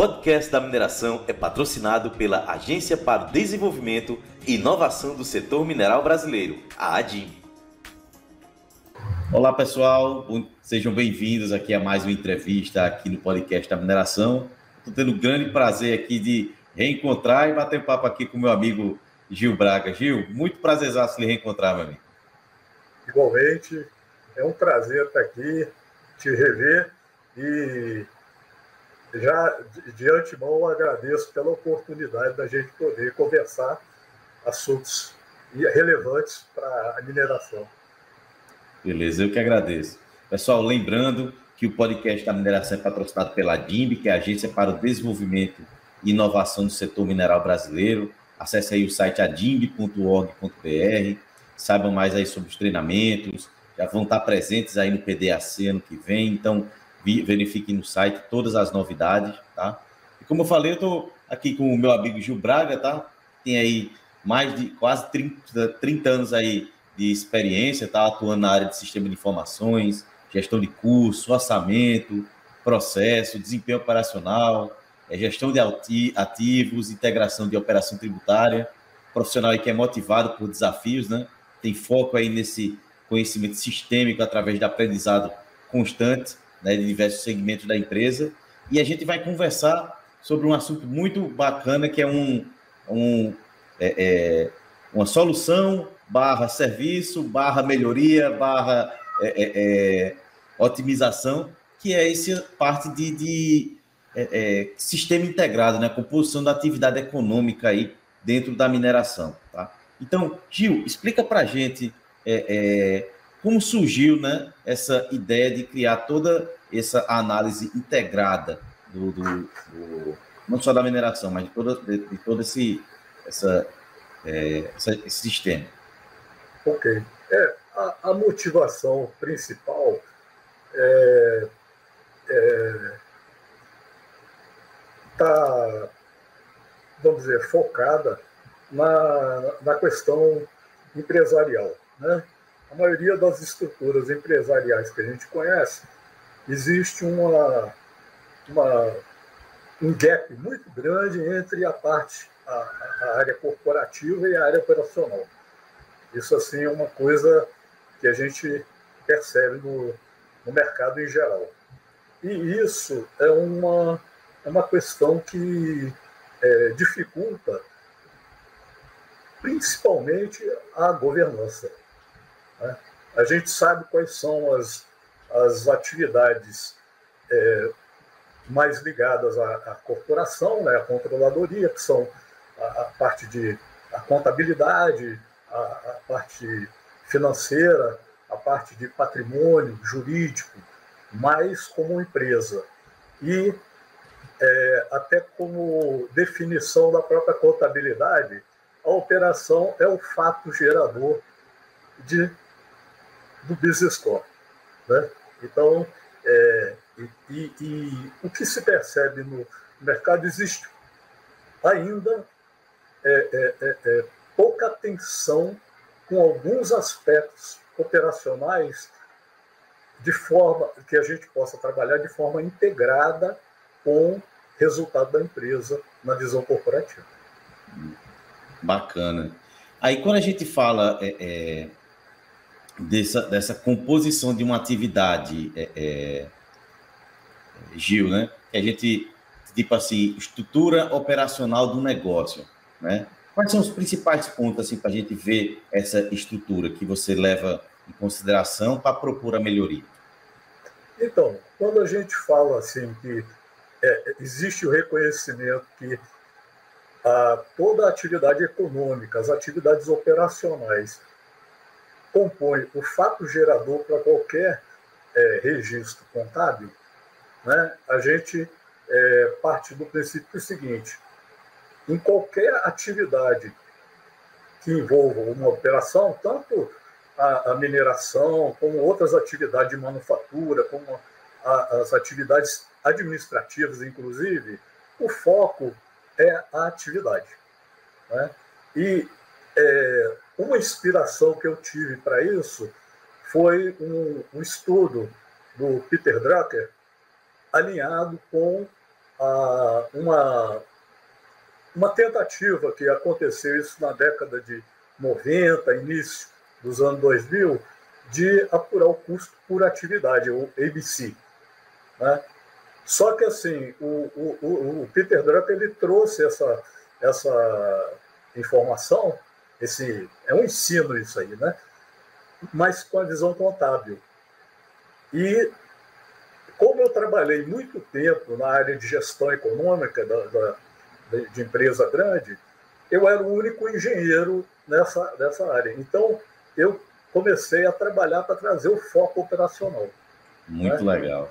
podcast da mineração é patrocinado pela Agência para o Desenvolvimento e Inovação do Setor Mineral Brasileiro, a ADIM. Olá pessoal, sejam bem-vindos aqui a mais uma entrevista aqui no podcast da mineração. Estou tendo o grande prazer aqui de reencontrar e bater papo aqui com meu amigo Gil Braga. Gil, muito prazerzaço lhe reencontrar, meu amigo. Igualmente, é um prazer estar aqui, te rever e já de antemão agradeço pela oportunidade da gente poder conversar assuntos relevantes para a mineração. Beleza, eu que agradeço. Pessoal, lembrando que o podcast da mineração é patrocinado pela DIMB, que é a Agência para o Desenvolvimento e Inovação do Setor Mineral Brasileiro. Acesse aí o site adimb.org.br, saibam mais aí sobre os treinamentos, já vão estar presentes aí no PDAC ano que vem, então verifiquem no site todas as novidades, tá? E como eu falei, eu estou aqui com o meu amigo Gil Braga, tá? Tem aí mais de quase 30, 30 anos aí de experiência, está atuando na área de sistema de informações, gestão de curso, orçamento, processo, desempenho operacional, é, gestão de ativos, integração de operação tributária, profissional aí que é motivado por desafios, né? Tem foco aí nesse conhecimento sistêmico através de aprendizado constante, né, de diversos segmentos da empresa. E a gente vai conversar sobre um assunto muito bacana que é um, um é, é, uma solução barra serviço, barra melhoria, barra é, é, é, otimização, que é essa parte de, de é, é, sistema integrado, né? composição da atividade econômica aí dentro da mineração. Tá? Então, Gil, explica para a gente é, como surgiu né, essa ideia de criar toda essa análise integrada do, do, do não só da mineração, mas de, toda, de, de todo esse, essa, essa, esse sistema. Ok. É, a, a motivação principal é, é, tá, vamos dizer, focada na, na questão empresarial. Né? A maioria das estruturas empresariais que a gente conhece, existe uma, uma, um gap muito grande entre a parte, a, a área corporativa e a área operacional. Isso assim é uma coisa que a gente percebe no, no mercado em geral. E isso é uma, é uma questão que é, dificulta principalmente a governança. Né? A gente sabe quais são as, as atividades é, mais ligadas à, à, corporação, né? à controladoria, que são a, a parte de a contabilidade, a, a parte financeira, a parte de patrimônio jurídico, mais como empresa. E é, até como definição da própria contabilidade, a operação é o fato gerador de, do business core. Né? Então, é, e, e, e, o que se percebe no mercado existe ainda é, é, é, é pouca atenção com alguns aspectos operacionais de forma que a gente possa trabalhar de forma integrada com o resultado da empresa na visão corporativa. Bacana. Aí quando a gente fala é, é, dessa, dessa composição de uma atividade, é, é Gil, né? Que a gente, tipo assim, estrutura operacional do negócio, né? Quais são os principais pontos assim, para a gente ver essa estrutura que você leva em consideração para propor a melhoria? Então, quando a gente fala assim que é, existe o reconhecimento que a, toda a atividade econômica, as atividades operacionais compõe o fato gerador para qualquer é, registro contábil, né, a gente é, parte do princípio seguinte: em qualquer atividade que envolva uma operação, tanto a, a mineração, como outras atividades de manufatura, como a, as atividades administrativas, inclusive, o foco é a atividade. Né? E é, uma inspiração que eu tive para isso foi um, um, estudo do Peter Drucker alinhado com a uma, uma tentativa que aconteceu isso na década de 90, início dos anos 2000, de apurar o custo por atividade, o ABC. Né? Só que assim, o, o, o Peter Drucker ele trouxe essa, essa informação, esse é um ensino isso aí, né? mas com a visão contábil. E como eu trabalhei muito tempo na área de gestão econômica da, da, de empresa grande, eu era o único engenheiro nessa, nessa área. Então, eu comecei a trabalhar para trazer o foco operacional. Muito né? legal.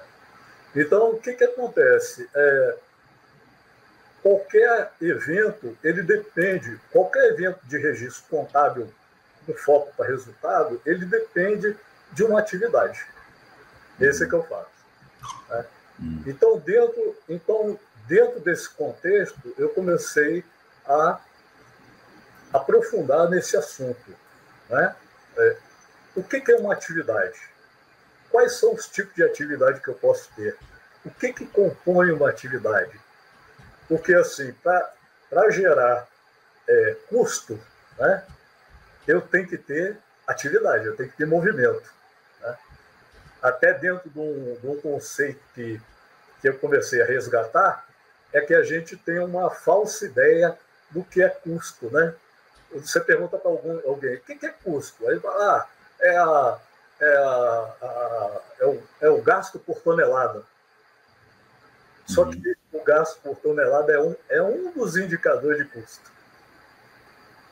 Então, o que, que acontece? É, qualquer evento, ele depende, qualquer evento de registro contábil com foco para resultado, ele depende de uma atividade. Esse é que eu faço. Né? Hum. Então, dentro, então, dentro desse contexto, eu comecei a aprofundar nesse assunto. Né? É, o que, que é uma atividade? Quais são os tipos de atividade que eu posso ter? O que, que compõe uma atividade? Porque, assim, para gerar é, custo, né, eu tenho que ter atividade, eu tenho que ter movimento. Né? Até dentro de um, de um conceito que, que eu comecei a resgatar, é que a gente tem uma falsa ideia do que é custo, né? Você pergunta para alguém, o que é custo? Aí fala, ah, é, a, é, a, a, é, o, é o gasto por tonelada. Só que uhum. O gasto por tonelada é um, é um dos indicadores de custo.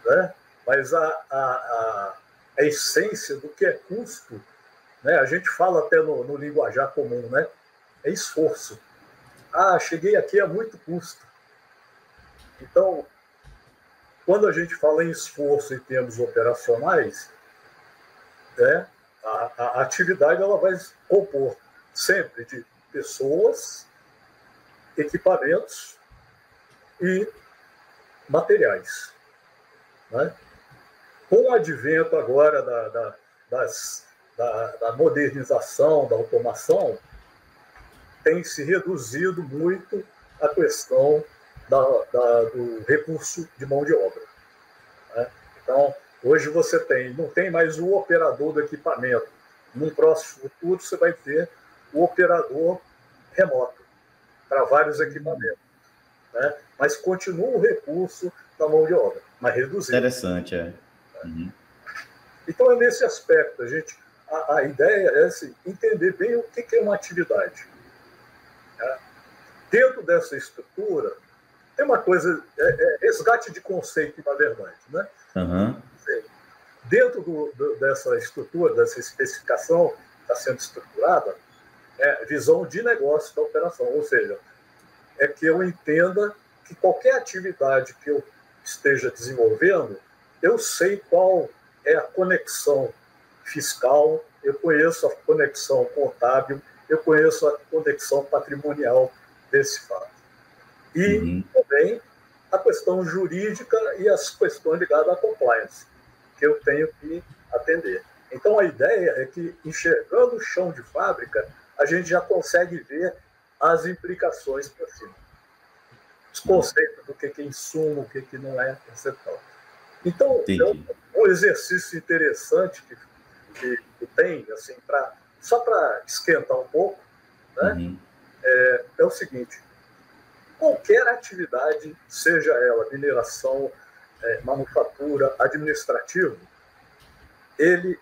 Né? Mas a, a, a, a essência do que é custo, né? a gente fala até no, no linguajar comum, né? é esforço. Ah, cheguei aqui a muito custo. Então, quando a gente fala em esforço em termos operacionais, né, a, a atividade ela vai compor sempre de pessoas, equipamentos e materiais. Né? Com o advento agora da, da, das, da, da modernização, da automação, tem se reduzido muito a questão da, da, do recurso de mão de obra. Né? Então, hoje você tem, não tem mais o operador do equipamento. Num próximo futuro, você vai ter o operador remoto para vários equipamentos. Né? Mas continua o recurso da mão de obra, mas reduzido. Interessante, é. Uhum. Então, é nesse aspecto, a gente, a, a ideia é assim, entender bem o que, que é uma atividade. Né? Dentro dessa estrutura, tem uma coisa, é, é resgate de conceito, na verdade. Né? Uhum. Dentro do, do, dessa estrutura, dessa especificação que está sendo estruturada, é visão de negócio da operação, ou seja, é que eu entenda que qualquer atividade que eu esteja desenvolvendo, eu sei qual é a conexão fiscal, eu conheço a conexão contábil, eu conheço a conexão patrimonial desse fato. E uhum. também a questão jurídica e as questões ligadas à compliance, que eu tenho que atender. Então, a ideia é que, enxergando o chão de fábrica, a gente já consegue ver as implicações para cima. Os conceitos do que é insumo, o que não é, etc. Então, é um exercício interessante que, que, que tem, assim, pra, só para esquentar um pouco, né? Uhum. É, é o seguinte: qualquer atividade, seja ela mineração, é, manufatura, administrativo, ele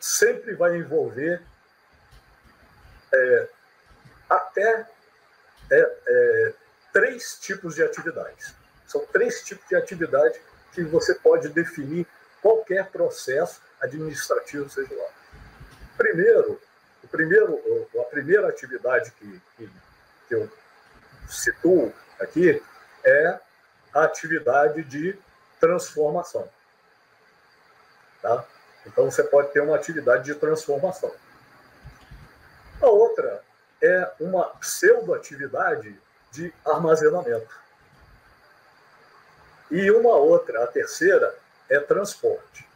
sempre vai envolver é, até é, é, três tipos de atividades. São três tipos de atividade que você pode definir qualquer processo administrativo, seja lá. Primeiro, o primeiro, a primeira atividade que, que, que eu situo aqui é a atividade de transformação. Tá? Então, você pode ter uma atividade de transformação. A outra é uma pseudo-atividade de armazenamento. E uma outra, a terceira, é transporte.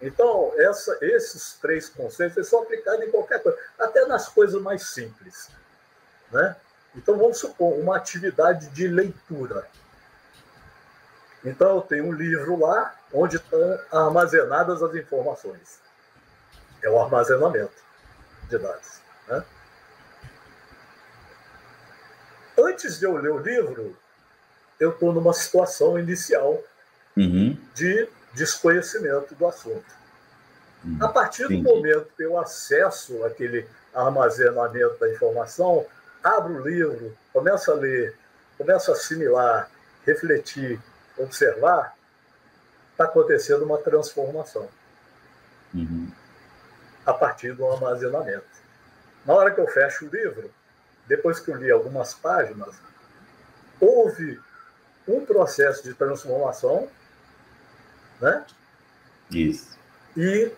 Então, essa, esses três conceitos são aplicados em qualquer coisa, até nas coisas mais simples. Né? Então, vamos supor, uma atividade de leitura. Então, eu tenho um livro lá onde estão armazenadas as informações. É o armazenamento de dados. Né? Antes de eu ler o livro, eu estou numa situação inicial uhum. de desconhecimento do assunto. Uhum. A partir do Entendi. momento que eu acesso aquele armazenamento da informação, abro o livro, começo a ler, começo a assimilar, refletir, observar, está acontecendo uma transformação. Uhum. A partir do armazenamento. Na hora que eu fecho o livro, depois que eu li algumas páginas, houve um processo de transformação, né? Isso. E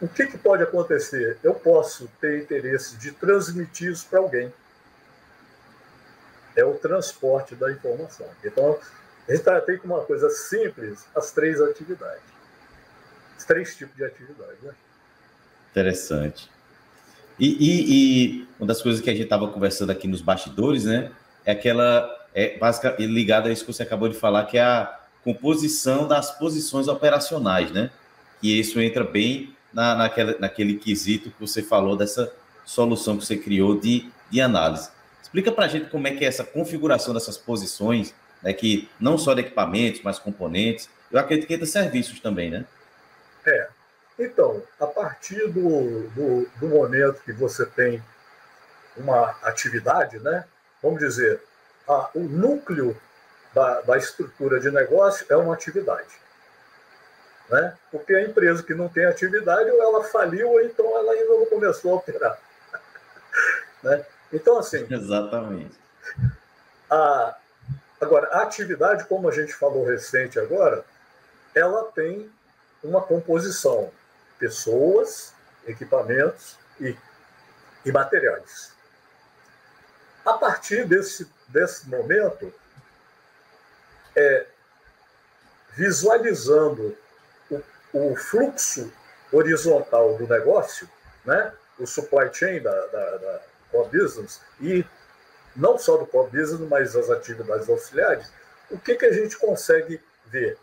o que, que pode acontecer? Eu posso ter interesse de transmitir isso para alguém. É o transporte da informação. Então, a gente tem como uma coisa simples as três atividades. Os três tipos de atividade. Né? Interessante. E, e, e, uma das coisas que a gente estava conversando aqui nos bastidores, né? É aquela. É básica, ligada a isso que você acabou de falar, que é a composição das posições operacionais, né? Que isso entra bem na, naquela, naquele quesito que você falou dessa solução que você criou de, de análise. Explica para a gente como é que é essa configuração dessas posições, né? Que não só de equipamentos, mas componentes. Eu acredito que entra serviços também, né? É, então, a partir do, do, do momento que você tem uma atividade, né? vamos dizer, a, o núcleo da, da estrutura de negócio é uma atividade. Né? Porque a empresa que não tem atividade, ou ela faliu, ou então ela ainda não começou a operar. né? Então, assim. Exatamente. A, agora, a atividade, como a gente falou recente agora, ela tem uma composição pessoas, equipamentos e, e materiais. A partir desse, desse momento, é, visualizando o, o, fluxo horizontal do negócio, né, o supply chain da, da, da core business, e não só do core business, mas as atividades auxiliares, o que, que a gente consegue ver?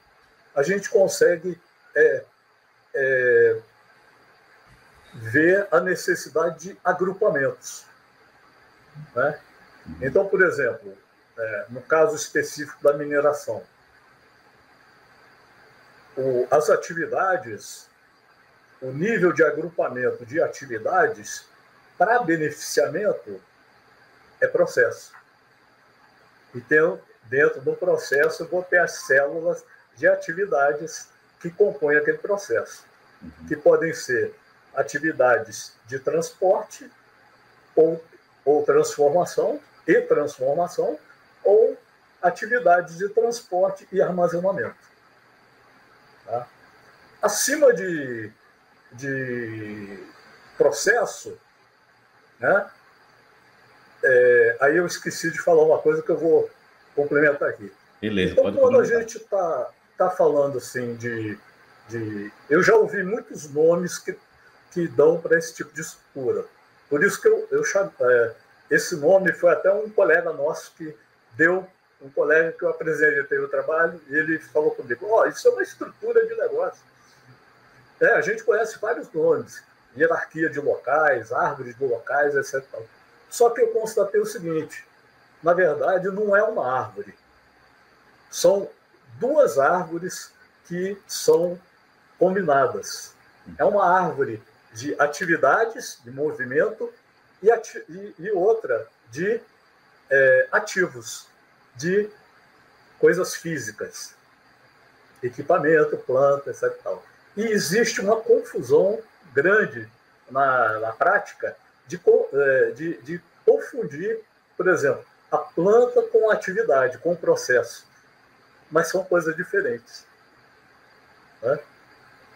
A gente consegue é, é, ver a necessidade de agrupamentos. Né? Então, por exemplo, é, no caso específico da mineração, o, as atividades, o nível de agrupamento de atividades para beneficiamento é processo. Então, dentro do processo, eu vou ter as células de atividades que compõem aquele processo, uhum. que podem ser atividades de transporte ou, ou transformação e transformação ou atividades de transporte e armazenamento. Tá? Acima de, de processo, né? É, aí eu esqueci de falar uma coisa que eu vou complementar aqui. Beleza, então, quando a gente está tá falando assim de, de. Eu já ouvi muitos nomes que que dão para esse tipo de estrutura. Por isso que eu, eu é, esse nome foi até um colega nosso que deu, um colega que eu apresentei o trabalho, e ele falou comigo: Ó, oh, isso é uma estrutura de negócio. É, a gente conhece vários nomes, hierarquia de locais, árvores de locais, etc. Só que eu constatei o seguinte: na verdade, não é uma árvore. São duas árvores que são combinadas. É uma árvore de atividades de movimento e, ati e, e outra de é, ativos, de coisas físicas, equipamento, planta, etc. Tal. E existe uma confusão grande na, na prática de, é, de, de confundir, por exemplo, a planta com a atividade, com o processo. Mas são coisas diferentes. Né?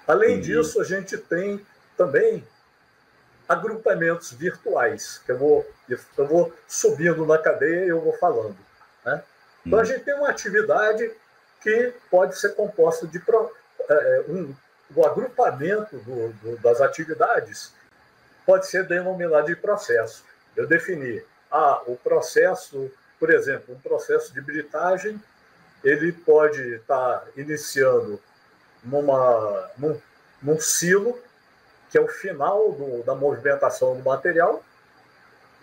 Além disso, a gente tem também agrupamentos virtuais, que eu vou, eu vou subindo na cadeia e eu vou falando. Né? Então, a hum. gente tem uma atividade que pode ser composta de é, um, o agrupamento do, do, das atividades pode ser denominado de processo. Eu defini ah, o processo, por exemplo, um processo de britagem, ele pode estar tá iniciando numa, num, num silo, que é o final do, da movimentação do material,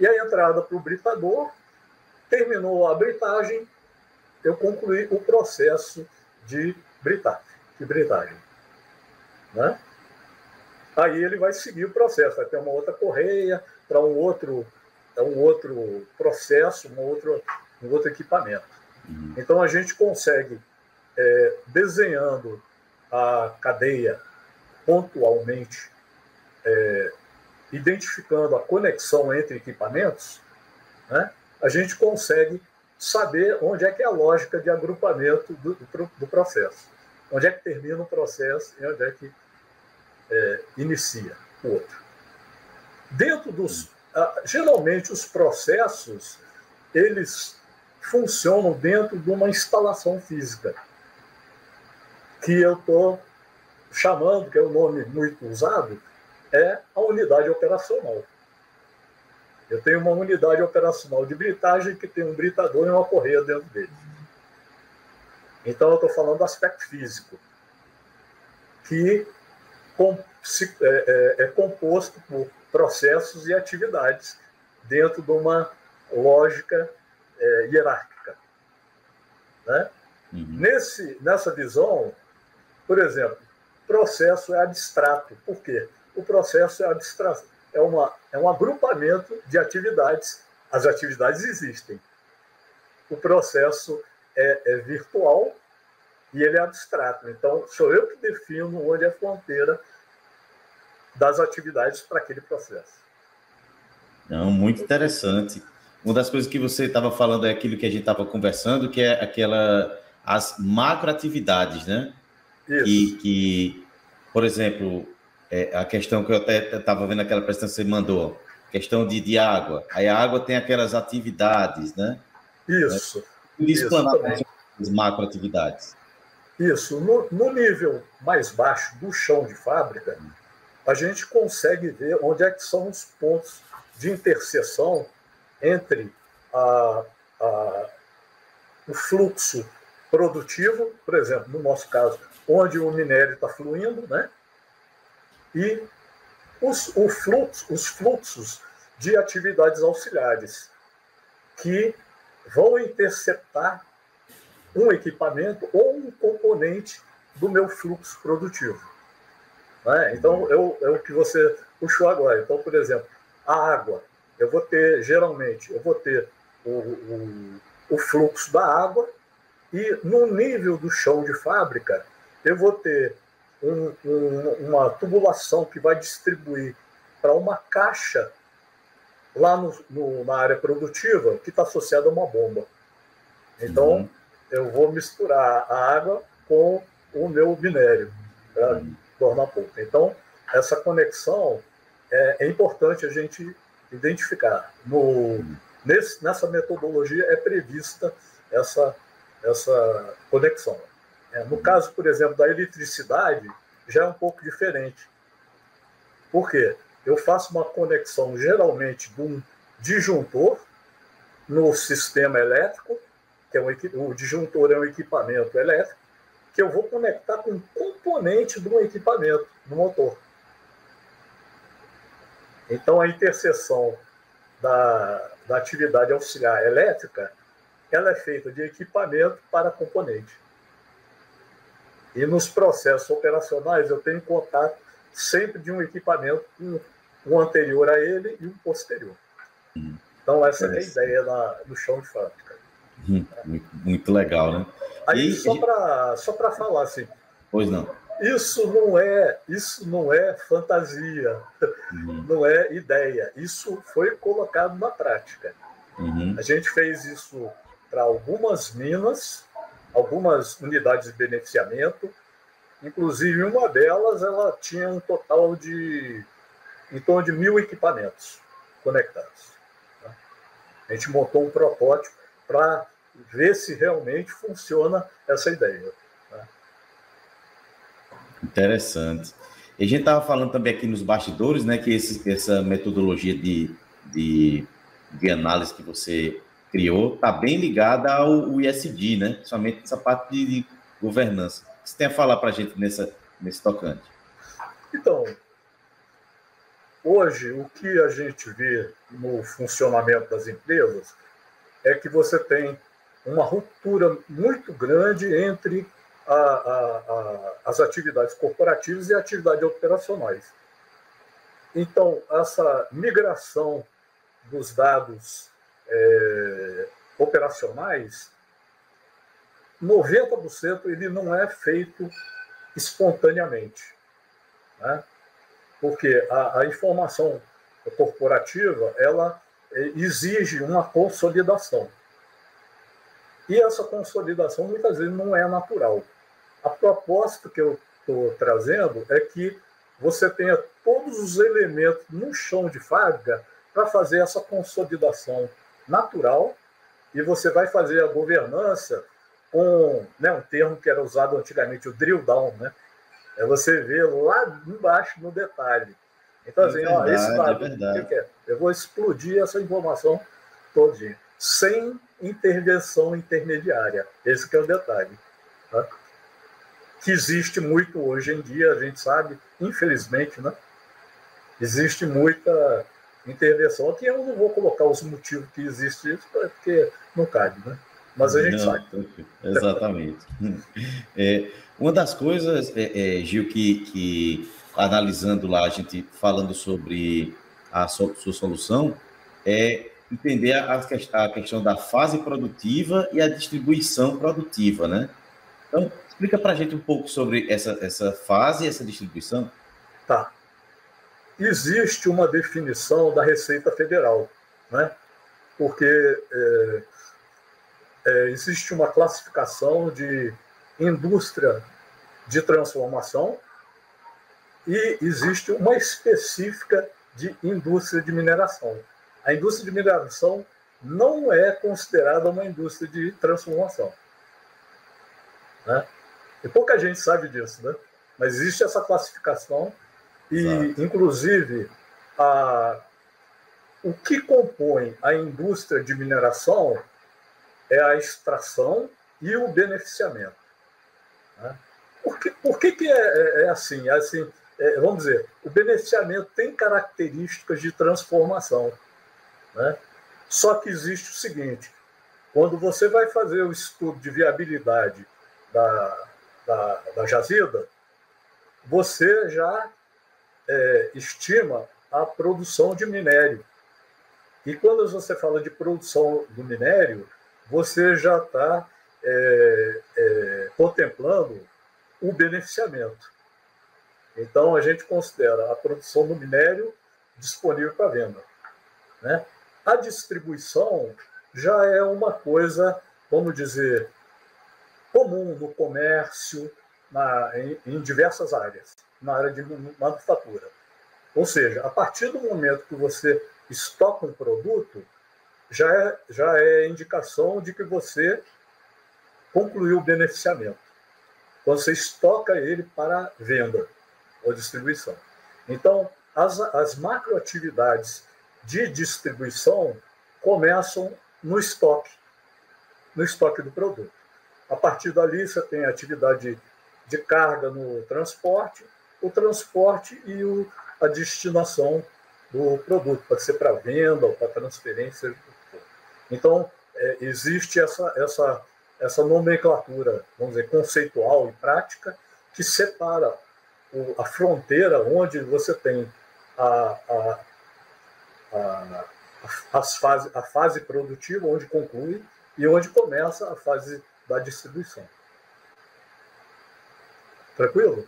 e a entrada para o britador, terminou a britagem, eu concluí o processo de britagem. De britagem né? Aí ele vai seguir o processo, vai ter uma outra correia para um outro, é um outro processo, um outro, um outro equipamento. Uhum. Então a gente consegue, é, desenhando a cadeia pontualmente, é, identificando a conexão entre equipamentos, né, a gente consegue saber onde é que é a lógica de agrupamento do, do, do processo. Onde é que termina o processo e onde é que é, inicia o outro. Dentro dos. Ah, geralmente, os processos eles funcionam dentro de uma instalação física, que eu estou chamando, que é um nome muito usado, é a unidade operacional. Eu tenho uma unidade operacional de britagem que tem um britador e uma correia dentro dele. Então, eu estou falando do aspecto físico, que é, é, é composto por processos e atividades dentro de uma lógica é, hierárquica. Né? Uhum. Nesse, nessa visão, por exemplo, processo é abstrato. Por quê? O processo é abstrato, é, uma, é um agrupamento de atividades. As atividades existem. O processo é, é virtual e ele é abstrato. Então, sou eu que defino onde é a fronteira das atividades para aquele processo. Não, muito interessante. Uma das coisas que você estava falando é aquilo que a gente estava conversando, que é aquela as macroatividades, né? Isso. Que, que por exemplo, é, a questão que eu até estava vendo aquela apresentação que você mandou, questão de, de água. Aí a água tem aquelas atividades, né? Isso. Né? Explanar as macroatividades. Isso. No, no nível mais baixo do chão de fábrica, a gente consegue ver onde é que são os pontos de interseção entre a, a, o fluxo produtivo, por exemplo, no nosso caso, onde o minério está fluindo, né? e os, o fluxo, os fluxos de atividades auxiliares que vão interceptar um equipamento ou um componente do meu fluxo produtivo. Né? Então, eu, é o que você puxou agora. Então, por exemplo, a água. Eu vou ter, geralmente, eu vou ter o, o, o fluxo da água e no nível do chão de fábrica, eu vou ter um, um, uma tubulação que vai distribuir para uma caixa lá no, no, na área produtiva que está associada a uma bomba. Então, uhum. eu vou misturar a água com o meu minério. Uhum tornar pouco. Então, essa conexão é, é importante a gente identificar. No, nesse, nessa metodologia é prevista essa, essa conexão. É, no caso, por exemplo, da eletricidade, já é um pouco diferente. Por quê? Eu faço uma conexão geralmente de um disjuntor no sistema elétrico, que é um, o disjuntor é um equipamento elétrico, que eu vou conectar com um componente de um equipamento, do motor. Então, a interseção da, da atividade auxiliar elétrica ela é feita de equipamento para componente. E nos processos operacionais, eu tenho contato sempre de um equipamento com um anterior a ele e um posterior. Então, essa é a ideia na, no chão de fábrica. Hum, muito, muito legal, né? Aí, e, só para só falar assim. Pois não. Isso não é, isso não é fantasia, uhum. não é ideia. Isso foi colocado na prática. Uhum. A gente fez isso para algumas minas, algumas unidades de beneficiamento. Inclusive, uma delas ela tinha um total de em torno de mil equipamentos conectados. Tá? A gente montou um protótipo para ver se realmente funciona essa ideia. Interessante. E a gente estava falando também aqui nos bastidores, né, que esse, essa metodologia de, de de análise que você criou está bem ligada ao ISD, né? Somente essa parte de governança. O que você tem a falar para a gente nessa, nesse tocante? Então, hoje, o que a gente vê no funcionamento das empresas é que você tem uma ruptura muito grande entre a, a, a, as atividades corporativas e atividades operacionais. Então, essa migração dos dados é, operacionais, 90% ele não é feito espontaneamente. Né? Porque a, a informação corporativa ela é, exige uma consolidação. E essa consolidação muitas vezes não é natural. A proposta que eu estou trazendo é que você tenha todos os elementos no chão de fábrica para fazer essa consolidação natural e você vai fazer a governança com né, um termo que era usado antigamente, o drill down, né? É você ver lá embaixo no detalhe. Então, assim, é verdade, ó, esse é o que é? Eu vou explodir essa informação todinha, sem intervenção intermediária. Esse que é o detalhe. Tá? Que existe muito hoje em dia, a gente sabe, infelizmente, né? Existe muita intervenção. Aqui eu não vou colocar os motivos que existe isso, porque não cabe, né? Mas a gente não, sabe. Exatamente. É, uma das coisas, é, é, Gil, que, que analisando lá, a gente falando sobre a sua solução, é entender a, a, questão da fase produtiva e a distribuição produtiva, né? Então, explica para a gente um pouco sobre essa, essa fase e essa distribuição. Tá existe uma definição da Receita Federal, né? porque é, é, existe uma classificação de indústria de transformação e existe uma específica de indústria de mineração. A indústria de mineração não é considerada uma indústria de transformação. Né? E pouca gente sabe disso, né? mas existe essa classificação e, Exato. inclusive, a, o que compõe a indústria de mineração é a extração e o beneficiamento. Né? Por, que, por que, que é, é, é assim? É assim é, vamos dizer, o beneficiamento tem características de transformação. Né? Só que existe o seguinte: quando você vai fazer o estudo de viabilidade da, da, da jazida, você já é, estima a produção de minério. E quando você fala de produção do minério, você já está é, é, contemplando o beneficiamento. Então, a gente considera a produção do minério disponível para venda. Né? A distribuição já é uma coisa, vamos dizer, comum no comércio, na, em, em diversas áreas na área de manufatura. Ou seja, a partir do momento que você estoca um produto, já é, já é indicação de que você concluiu o beneficiamento. Quando você estoca ele para venda ou distribuição. Então, as, as macroatividades de distribuição começam no estoque, no estoque do produto. A partir dali, você tem a atividade de carga no transporte, o transporte e o, a destinação do produto, pode ser para venda ou para transferência. Então, é, existe essa, essa, essa nomenclatura, vamos dizer, conceitual e prática, que separa o, a fronteira onde você tem a, a, a, as fase, a fase produtiva, onde conclui, e onde começa a fase da distribuição. Tranquilo?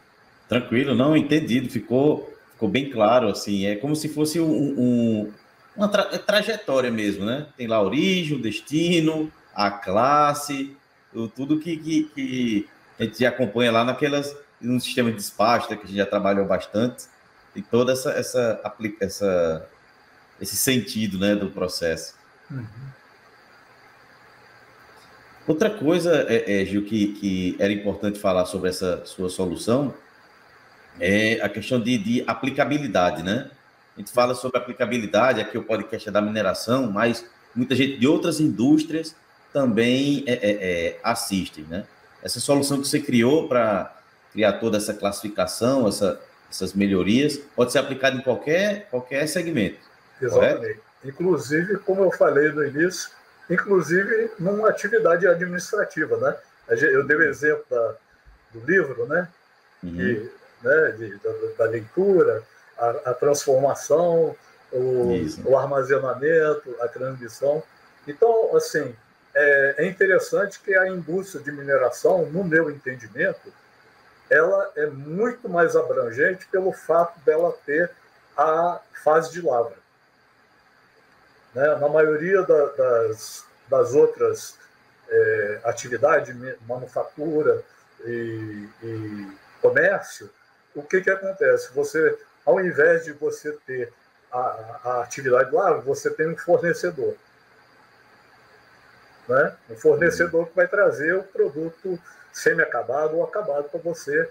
Tranquilo, não, entendido, ficou, ficou bem claro, assim, é como se fosse um, um uma tra é trajetória mesmo, né? Tem lá a origem, o destino, a classe, tudo que, que, que a gente acompanha lá naquelas, no sistema de despacho, né, que a gente já trabalhou bastante, e toda essa, essa, essa esse sentido, né, do processo. Uhum. Outra coisa, é, é, Gil, que, que era importante falar sobre essa sua solução é a questão de, de aplicabilidade, né? a gente fala sobre aplicabilidade, aqui o podcast é da mineração, mas muita gente de outras indústrias também é, é, é, assistem, né? Essa solução que você criou para criar toda essa classificação, essa, essas melhorias, pode ser aplicada em qualquer, qualquer segmento. Exatamente. Correto? Inclusive, como eu falei no início, inclusive numa atividade administrativa, né? Eu dei o exemplo da, do livro, né? Uhum. Né? De, da, da, leitura, a, a transformação, o, o, armazenamento, a transmissão. Então, assim, é, é interessante que a indústria de mineração, no meu entendimento, ela é muito mais abrangente pelo fato dela ter a fase de lavra. Né? Na maioria da, das, das outras é, atividades, manufatura e, e, comércio, o que, que acontece? Você, ao invés de você ter a, a atividade lá, você tem um fornecedor. Né? Um fornecedor que vai trazer o produto semi-acabado ou acabado para você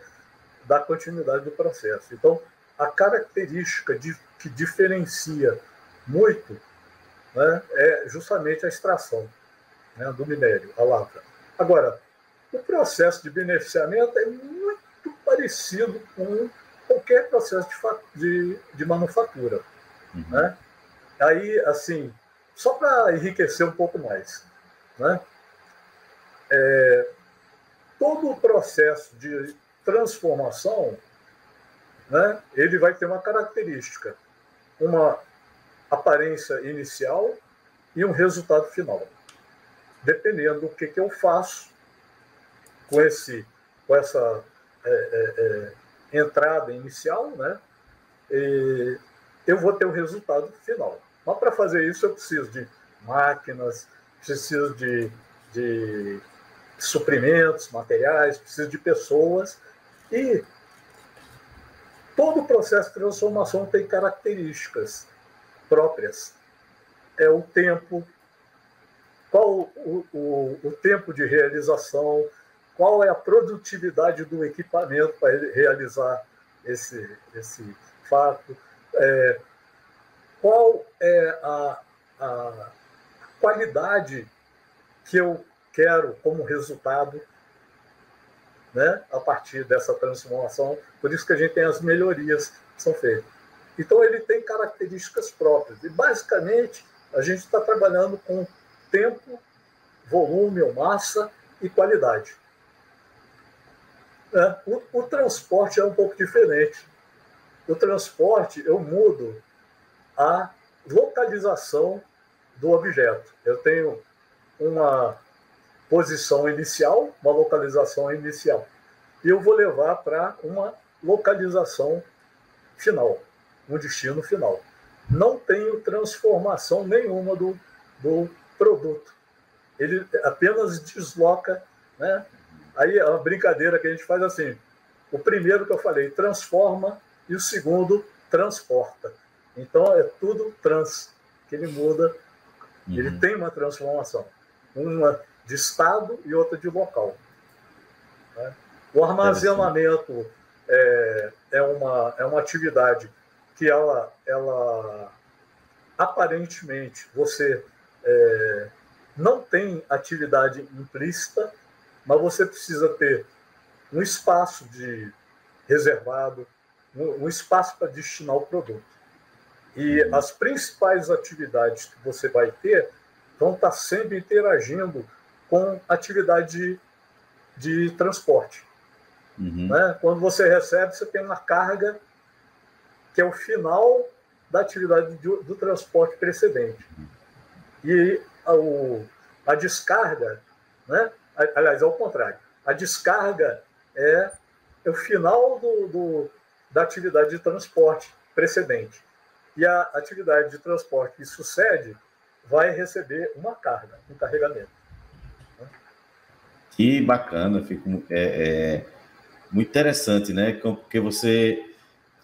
dar continuidade do processo. Então, a característica de, que diferencia muito né, é justamente a extração né, do minério, a lavra. Agora, o processo de beneficiamento é muito parecido com qualquer processo de, de, de manufatura. Uhum. Né? Aí, assim, só para enriquecer um pouco mais, né? É, todo o processo de transformação, né, ele vai ter uma característica, uma aparência inicial e um resultado final. Dependendo do que, que eu faço com, esse, com essa é, é, é, entrada inicial, né, eu vou ter o resultado final. Mas para fazer isso eu preciso de máquinas, preciso de, de suprimentos, materiais, preciso de pessoas e todo o processo de transformação tem características próprias. É o tempo, qual o, o, o tempo de realização, qual é a produtividade do equipamento para realizar esse, esse fato, é, qual é a, a qualidade que eu quero como resultado né, a partir dessa transformação. Por isso que a gente tem as melhorias que são feitas. Então, ele tem características próprias. E, basicamente, a gente está trabalhando com tempo, volume ou massa e qualidade. É, o, o, transporte é um pouco diferente. O transporte, eu mudo a localização do objeto. Eu tenho uma posição inicial, uma localização inicial. E eu vou levar para uma localização final um destino final. Não tenho transformação nenhuma do, do produto. Ele apenas desloca. Né? Aí a brincadeira que a gente faz assim: o primeiro que eu falei, transforma, e o segundo, transporta. Então é tudo trans, que ele muda, uhum. ele tem uma transformação. Uma de estado e outra de local. Né? O armazenamento é, é, uma, é uma atividade que ela, ela aparentemente você é, não tem atividade implícita, mas você precisa ter um espaço de reservado, um, um espaço para destinar o produto. E as principais atividades que você vai ter vão estar sempre interagindo com atividade de, de transporte. Uhum. Né? Quando você recebe, você tem uma carga que é o final da atividade do, do transporte precedente. E a, o, a descarga, né? aliás, ao contrário, a descarga é, é o final do, do, da atividade de transporte precedente. E a atividade de transporte que sucede vai receber uma carga, um carregamento. Que bacana, fico, é, é muito interessante, né? Porque você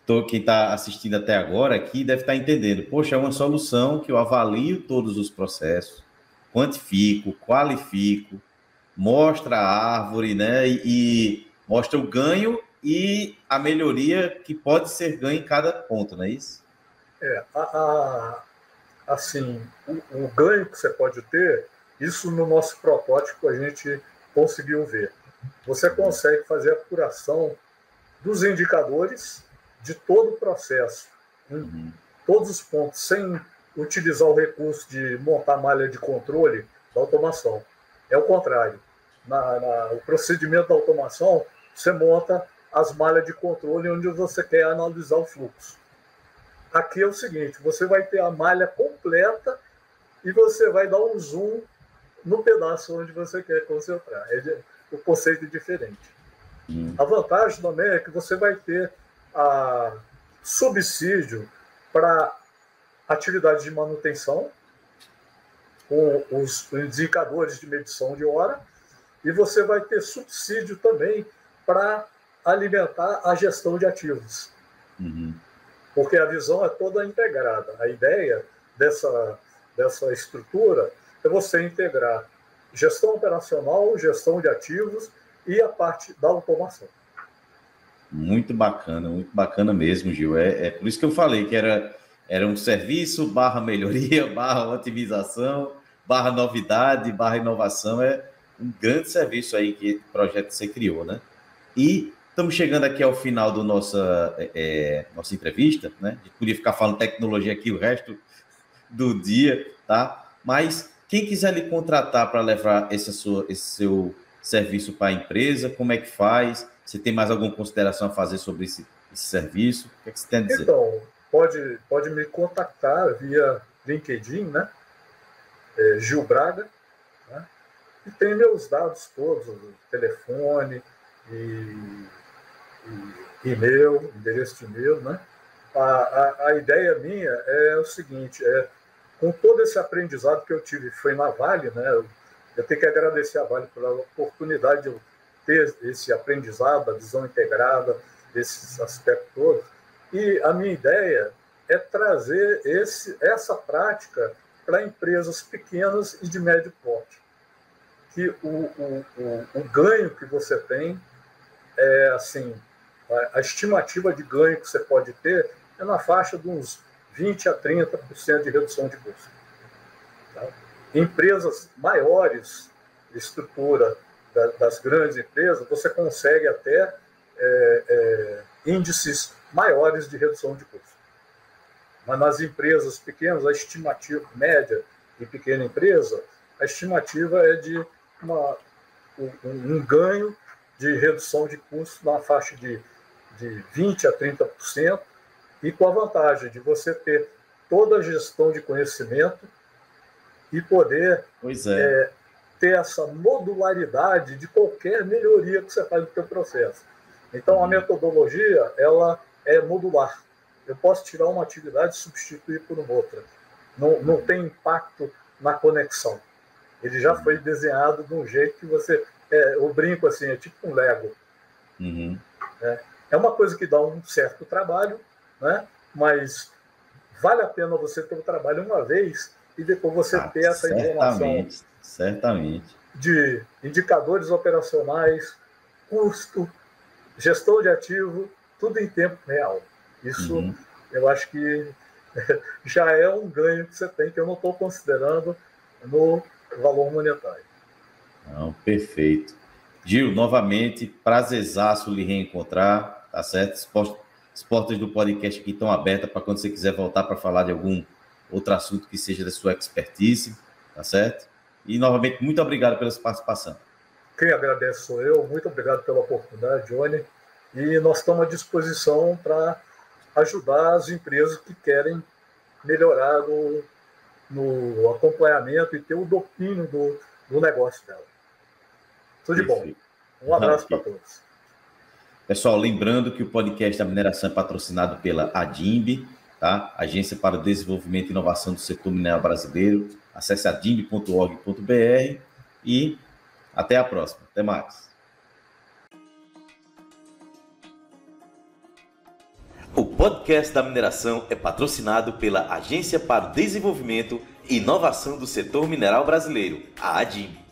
tô, quem está assistindo até agora aqui deve estar tá entendendo. Poxa, é uma solução que eu avalio todos os processos, quantifico, qualifico, mostra a árvore, né? E, e mostra o ganho e a melhoria que pode ser ganho em cada ponto, não é isso? É, a, a, assim, o, o, ganho que você pode ter, isso no nosso protótipo a gente conseguiu ver. Você consegue fazer a apuração dos indicadores de todo o processo, uhum. todos os pontos, sem utilizar o recurso de montar malha de controle da automação. É o contrário. Na, na, o procedimento da automação, você monta as malhas de controle onde você quer analisar o fluxo. Aqui é o seguinte: você vai ter a malha completa e você vai dar um zoom no pedaço onde você quer concentrar. É, o conceito é diferente. Hum. A vantagem também é que você vai ter a subsídio para atividades de manutenção, com os indicadores de medição de hora, e você vai ter subsídio também para alimentar a gestão de ativos. Uhum. Porque a visão é toda integrada. A ideia dessa, dessa estrutura é você integrar gestão operacional, gestão de ativos e a parte da automação. Muito bacana, muito bacana mesmo, Gil. É, é por isso que eu falei que era, era um serviço barra melhoria, barra otimização, barra novidade, barra inovação. É um grande serviço aí que o projeto você criou, né? E estamos chegando aqui ao final da nossa, é, é, nossa entrevista, né? A gente podia ficar falando tecnologia aqui o resto do dia, tá? Mas quem quiser lhe contratar para levar esse, sua, esse seu serviço para a empresa, como é que faz? Você tem mais alguma consideração a fazer sobre esse, esse serviço? O que, é que você tem a dizer? Então, pode, pode me contactar via LinkedIn, né? É, Gil Braga, né? e tem meus dados todos, telefone e, e-mail, endereço de e-mail, né? A, a, a, ideia minha é o seguinte, é com todo esse aprendizado que eu tive, foi na Vale, né? Eu, eu tenho que agradecer a Vale pela oportunidade de eu ter esse aprendizado, a visão integrada desses aspectos todos. E a minha ideia é trazer esse, essa prática para empresas pequenas e de médio porte. Que o, o, o, o ganho que você tem é assim, a, estimativa de ganho que você pode ter é na faixa de uns 20 a 30% de redução de custo. Tá? Empresas maiores, estrutura das grandes empresas, você consegue até é, é, índices maiores de redução de custo. Mas nas empresas pequenas, a estimativa média e pequena empresa, a estimativa é de uma, um, um ganho de redução de custos na faixa de, de 20% a 30%, e com a vantagem de você ter toda a gestão de conhecimento e poder é. É, ter essa modularidade de qualquer melhoria que você faz no seu processo. Então, a uhum. metodologia ela é modular. Eu posso tirar uma atividade e substituir por uma outra. Não, não tem impacto na conexão. Ele já foi desenhado de um jeito que você. É, eu brinco assim, é tipo um Lego. Uhum. É, é uma coisa que dá um certo trabalho, né? mas vale a pena você ter o trabalho uma vez e depois você ah, ter essa informação. Certamente. De indicadores operacionais, custo, gestão de ativo, tudo em tempo real. Isso uhum. eu acho que já é um ganho que você tem, que eu não estou considerando no valor monetário. Não, perfeito. Gil, novamente, prazerzaço lhe reencontrar, tá certo? As portas do podcast aqui estão abertas para quando você quiser voltar para falar de algum outro assunto que seja da sua expertise, tá certo? E novamente, muito obrigado pela sua participação. Quem agradece sou eu, muito obrigado pela oportunidade, Johnny. E nós estamos à disposição para ajudar as empresas que querem melhorar no, no acompanhamento e ter o domínio do, do negócio dela. Tudo de bom. Um abraço para todos. Pessoal, lembrando que o podcast da mineração é patrocinado pela ADIMB, tá? Agência para o Desenvolvimento e Inovação do Setor Mineral Brasileiro. Acesse adimb.org.br e até a próxima. Até mais. O podcast da mineração é patrocinado pela Agência para o Desenvolvimento e Inovação do Setor Mineral Brasileiro, a ADIMB.